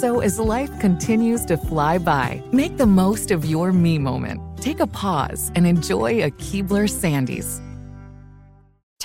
So as life continues to fly by, make the most of your me moment. Take a pause and enjoy a Keebler Sandies.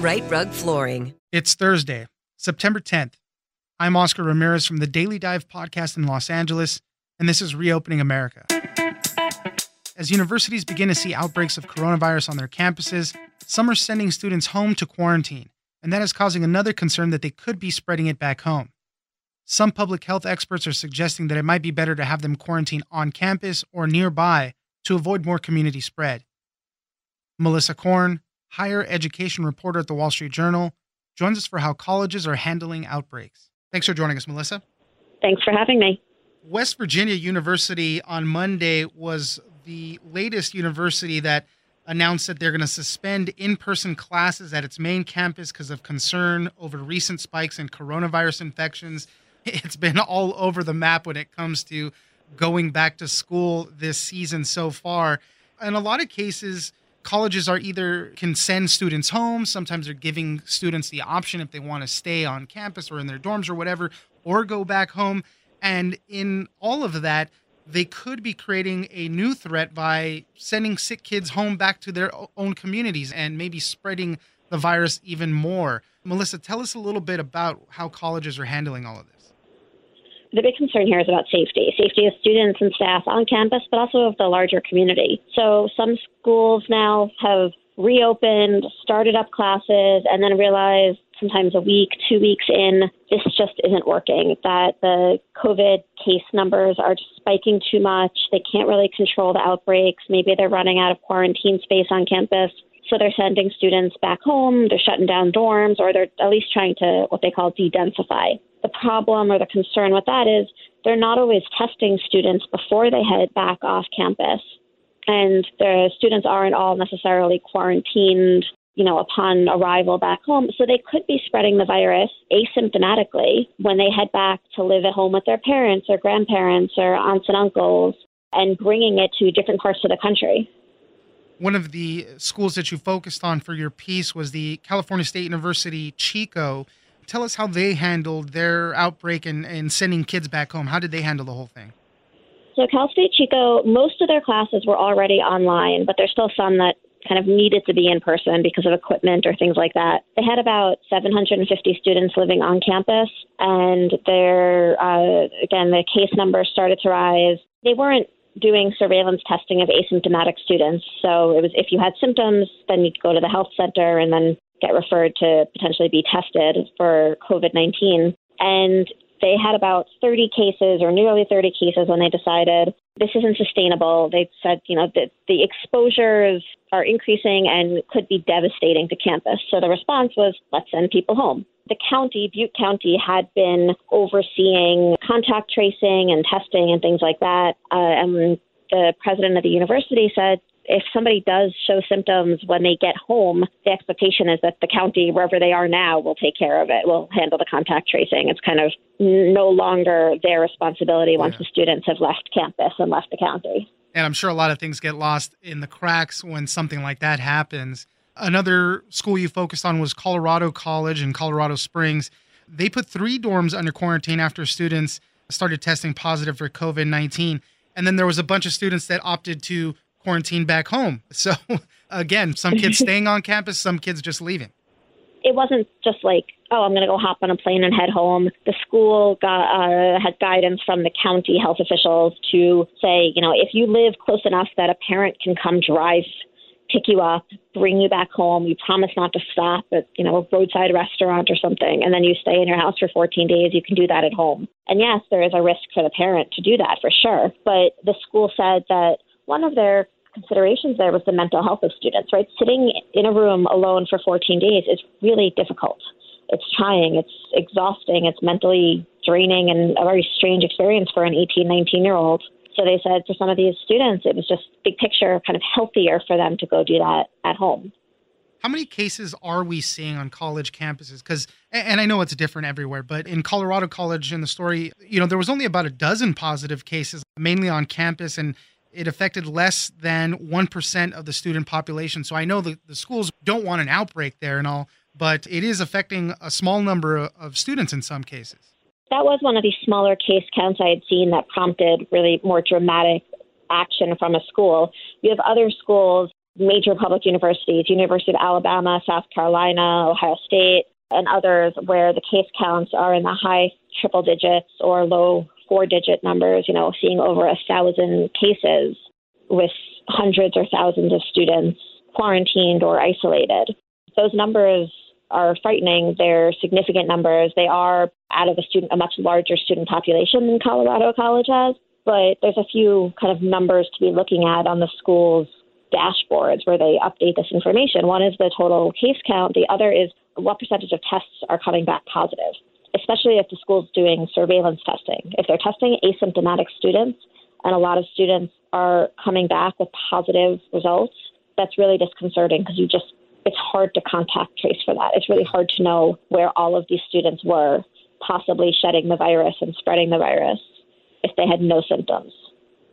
Rite Rug Flooring. It's Thursday, September 10th. I'm Oscar Ramirez from the Daily Dive podcast in Los Angeles, and this is Reopening America. As universities begin to see outbreaks of coronavirus on their campuses, some are sending students home to quarantine, and that is causing another concern that they could be spreading it back home. Some public health experts are suggesting that it might be better to have them quarantine on campus or nearby to avoid more community spread. Melissa Korn, higher education reporter at the Wall Street Journal, joins us for how colleges are handling outbreaks. Thanks for joining us, Melissa. Thanks for having me. West Virginia University on Monday was the latest university that announced that they're going to suspend in person classes at its main campus because of concern over recent spikes in coronavirus infections. It's been all over the map when it comes to going back to school this season so far. In a lot of cases, colleges are either can send students home, sometimes they're giving students the option if they want to stay on campus or in their dorms or whatever, or go back home. And in all of that, they could be creating a new threat by sending sick kids home back to their own communities and maybe spreading the virus even more. Melissa, tell us a little bit about how colleges are handling all of this. The big concern here is about safety safety of students and staff on campus, but also of the larger community. So, some schools now have reopened, started up classes, and then realized sometimes a week, two weeks in, this just isn't working. That the COVID case numbers are just spiking too much. They can't really control the outbreaks. Maybe they're running out of quarantine space on campus. So they're sending students back home, they're shutting down dorms, or they're at least trying to what they call de densify. The problem or the concern with that is they're not always testing students before they head back off campus. And the students aren't all necessarily quarantined, you know, upon arrival back home. So they could be spreading the virus asymptomatically when they head back to live at home with their parents or grandparents or aunts and uncles and bringing it to different parts of the country one of the schools that you focused on for your piece was the California State University Chico. Tell us how they handled their outbreak and, and sending kids back home. How did they handle the whole thing? So Cal State Chico, most of their classes were already online, but there's still some that kind of needed to be in person because of equipment or things like that. They had about 750 students living on campus, and their uh, again the case numbers started to rise. They weren't doing surveillance testing of asymptomatic students, so it was if you had symptoms, then you'd go to the health center and then get referred to potentially be tested for COVID 19. And they had about 30 cases or nearly 30 cases when they decided this isn't sustainable. They said, you know, that the exposures are increasing and could be devastating to campus. So the response was, let's send people home. The county, Butte County, had been overseeing contact tracing and testing and things like that. Uh, and the president of the university said, if somebody does show symptoms when they get home, the expectation is that the county, wherever they are now, will take care of it, will handle the contact tracing. It's kind of no longer their responsibility once yeah. the students have left campus and left the county. And I'm sure a lot of things get lost in the cracks when something like that happens. Another school you focused on was Colorado College in Colorado Springs. They put three dorms under quarantine after students started testing positive for COVID 19. And then there was a bunch of students that opted to quarantine back home. So again, some kids staying on campus, some kids just leaving. It wasn't just like, oh, I'm going to go hop on a plane and head home. The school got, uh, had guidance from the county health officials to say, you know, if you live close enough that a parent can come drive pick you up, bring you back home. You promise not to stop at, you know, a roadside restaurant or something, and then you stay in your house for 14 days. You can do that at home. And yes, there is a risk for the parent to do that for sure. But the school said that one of their considerations there was the mental health of students, right? Sitting in a room alone for 14 days is really difficult. It's trying, it's exhausting, it's mentally draining, and a very strange experience for an 18, 19 year old. So they said for some of these students, it was just big picture, kind of healthier for them to go do that at home. How many cases are we seeing on college campuses? Because, and I know it's different everywhere, but in Colorado College, in the story, you know, there was only about a dozen positive cases, mainly on campus, and it affected less than 1% of the student population. So I know that the schools don't want an outbreak there and all, but it is affecting a small number of students in some cases. That was one of the smaller case counts I had seen that prompted really more dramatic action from a school. You have other schools, major public universities, University of Alabama, South Carolina, Ohio State, and others where the case counts are in the high triple digits or low four digit numbers, you know, seeing over a thousand cases with hundreds or thousands of students quarantined or isolated. Those numbers are frightening. They're significant numbers. They are out of a student a much larger student population than Colorado College has. But there's a few kind of numbers to be looking at on the school's dashboards where they update this information. One is the total case count. The other is what percentage of tests are coming back positive especially if the school's doing surveillance testing. If they're testing asymptomatic students and a lot of students are coming back with positive results, that's really disconcerting because you just it's hard to contact trace for that. It's really hard to know where all of these students were possibly shedding the virus and spreading the virus if they had no symptoms.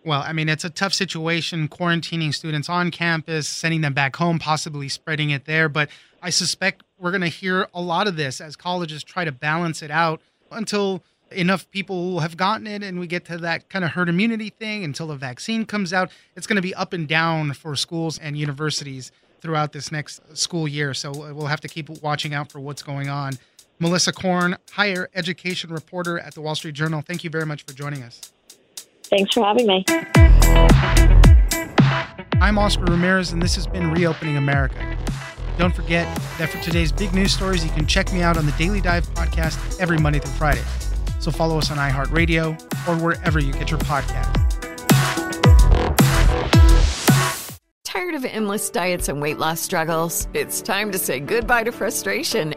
Well, I mean, it's a tough situation quarantining students on campus, sending them back home, possibly spreading it there. But I suspect we're going to hear a lot of this as colleges try to balance it out until enough people have gotten it and we get to that kind of herd immunity thing until the vaccine comes out. It's going to be up and down for schools and universities throughout this next school year. So uh, we'll have to keep watching out for what's going on. Melissa Korn, higher education reporter at the Wall Street Journal, thank you very much for joining us. Thanks for having me. I'm Oscar Ramirez, and this has been Reopening America. Don't forget that for today's big news stories, you can check me out on the Daily Dive podcast every Monday through Friday. So follow us on iHeartRadio or wherever you get your podcasts. Tired of endless diets and weight loss struggles? It's time to say goodbye to frustration